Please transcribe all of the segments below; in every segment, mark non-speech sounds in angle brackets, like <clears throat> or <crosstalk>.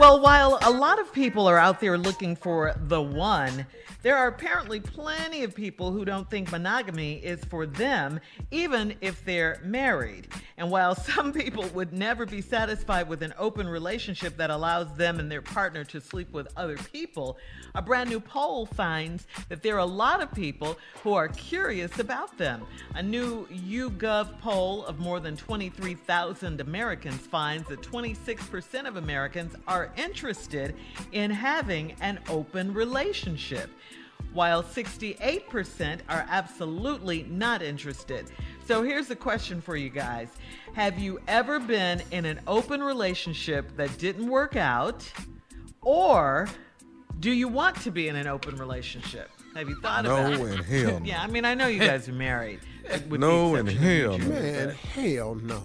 Well, while a lot of people are out there looking for the one, there are apparently plenty of people who don't think monogamy is for them, even if they're married. And while <laughs> some people would never be satisfied with an open relationship that allows them and their partner to sleep with other people, a brand new poll finds that there are a lot of people who are curious about them. A new YouGov poll of more than 23,000 Americans finds that 26% of Americans are interested in having an open relationship while 68% are absolutely not interested. So here's the question for you guys Have you ever been in an open relationship that didn't work out? Or do you want to be in an open relationship? Have you thought No about it? No and hell no. <laughs> yeah, I mean, I know you guys are married. No and exception hell you no. Man, but- hell no.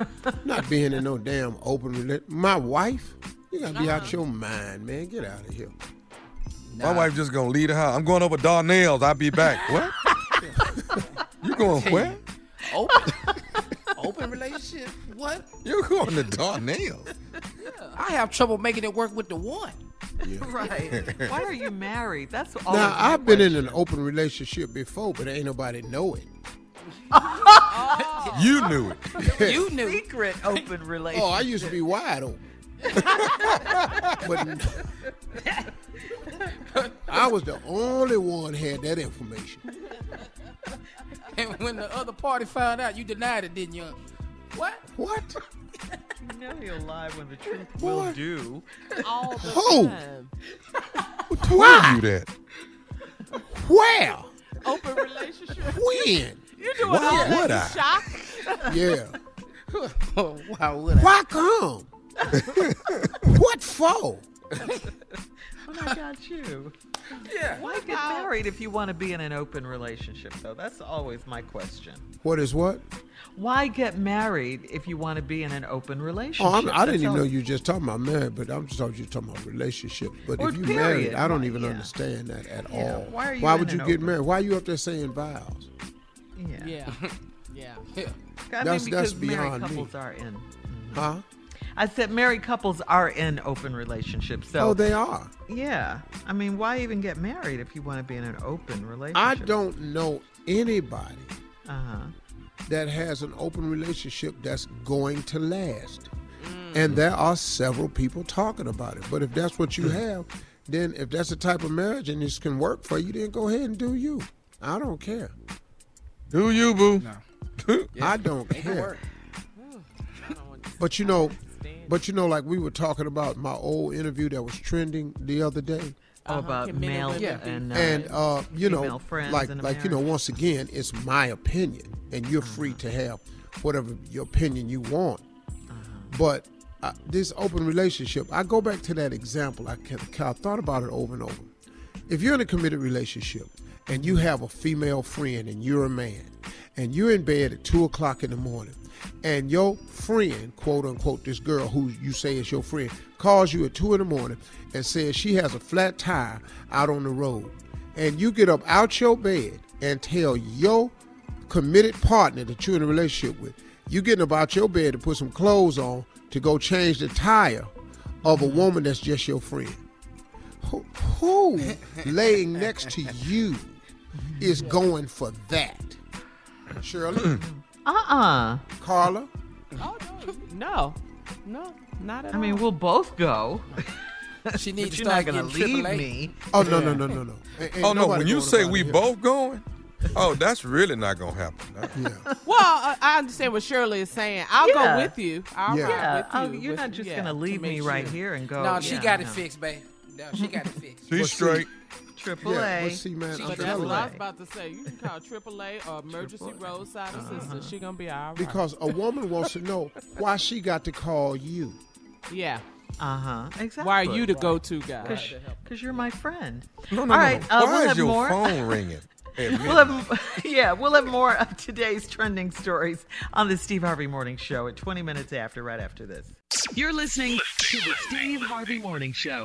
<laughs> Not being in no damn open relationship. My wife, you gotta be out your mind, man. Get out of here. My wife just gonna leave the house. I'm going over to Darnell's. I'll be back. <laughs> What? you going where? Open, open relationship. What? You're going to Darnell's? I have trouble making it work with the one. <laughs> Right. <laughs> Why are you married? That's all. Now I've been in an open relationship before, but ain't nobody know it. You knew it. You knew. secret open relationship. Oh, I used to be wide open. But I was the only one had that information. And when the other party found out, you denied it, didn't you? What? What? You know he'll lie when the truth will What? do. All the Who? time. Who told you that? Where? Open relationship. When? You're doing Why all that would in I? shock. Yeah. <laughs> Oh, wow, would I? Why come? <laughs> what for? When I got you. Yeah. Why get married if you want to be in an open relationship, though? That's always my question. What is what? Why get married if you want to be in an open relationship? Oh, I'm, I didn't even know you were just talking about married, but I'm just talking you talking about relationship. But Or if you period. married, I don't even yeah. understand that at Yeah, all. why are you Why would you get open- married? Why are you up there saying vows? Yeah. Yeah. <laughs> yeah. I mean, That's- because that's married beyond me. couples are in. Mm-hmm. Huh? I said married couples are in open relationships. So oh, they are. Yeah. I mean, why even get married if you want to be in an open relationship? I don't know anybody Uh huh. that has an open relationship that's going to last. And there are several people talking about it. But if that's what you <laughs> have, then if that's the type of marriage and this can work for you, then go ahead and do you. I don't care. Do you, boo? No. <laughs> I don't care. But you know, but you know, like we were talking about my old interview that was trending the other day. Oh, about Can men and male women be and, uh, and uh, you know, friends like like you know, once again, it's my opinion, and you're free to have whatever your opinion you want. But uh, this open relationship, I go back to that example. I, can, I thought about it over and over. If you're in a committed relationship and you have a female friend and you're a man, and you're in bed at two o'clock in the morning, and your friend, quote unquote, this girl who you say is your friend, calls you at two in the morning and says she has a flat tire out on the road, and you get up out your bed and tell your committed partner that you're in a relationship with, you getting up out your bed to put some clothes on to go change the tire of a woman that's just your friend. Who, who <laughs> laying next to you is going for that? Shirley? <clears throat> Uh-uh. Carla? Oh, no, no, not at I all. mean, we'll both go. <laughs> She needs to you're not start gonna getting leave AAA. me. Oh, no, no, no, no, no. <laughs> Ain't- ain't Oh no, nobody when you going say up we here. both going, oh, that's really not gonna happen. <laughs> Yeah. well, I, I understand what Shirley is saying. I'll Yeah. go with you. I'll Yeah. ride Yeah, with oh, you. you're with- not just yeah, gonna to leave make me sure. right here and go. No, she yeah, got it no. fixed, babe. No, she got it fixed. She's Well, straight. Triple Yeah, A. but see, man, She I'm But Triple that's what. I was about to say. You can call AAA or emergency roadside Uh-huh. assistance. She gonna be all right. Because a woman wants to know why she got to call you. yeah, Uh-huh. Exactly. why are you the go-to guy? Because you're my friend. No, no, All no. right, uh, Why we'll is have your more. phone <laughs> ringing? We'll have, <laughs> yeah, we'll have more of today's trending stories on the Steve Harvey Morning Show at 20 minutes after, right after this. You're listening to the Steve Harvey Morning Show.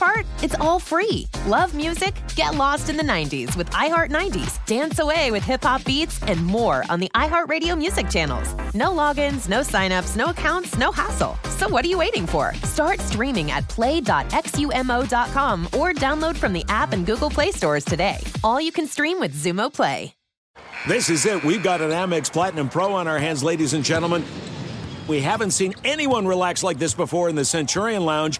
part? It's all free. Love music? Get lost in the 90s with iHeart 90s, dance away with hip hop beats, and more on the iHeartRadio music channels. No logins, no signups, no accounts, no hassle. So what are you waiting for? Start streaming at play.xumo.com or download from the app and Google Play stores today. All you can stream with Xumo Play. This is it. We've got an Amex Platinum Pro on our hands, ladies and gentlemen. We haven't seen anyone relax like this before in the Centurion Lounge.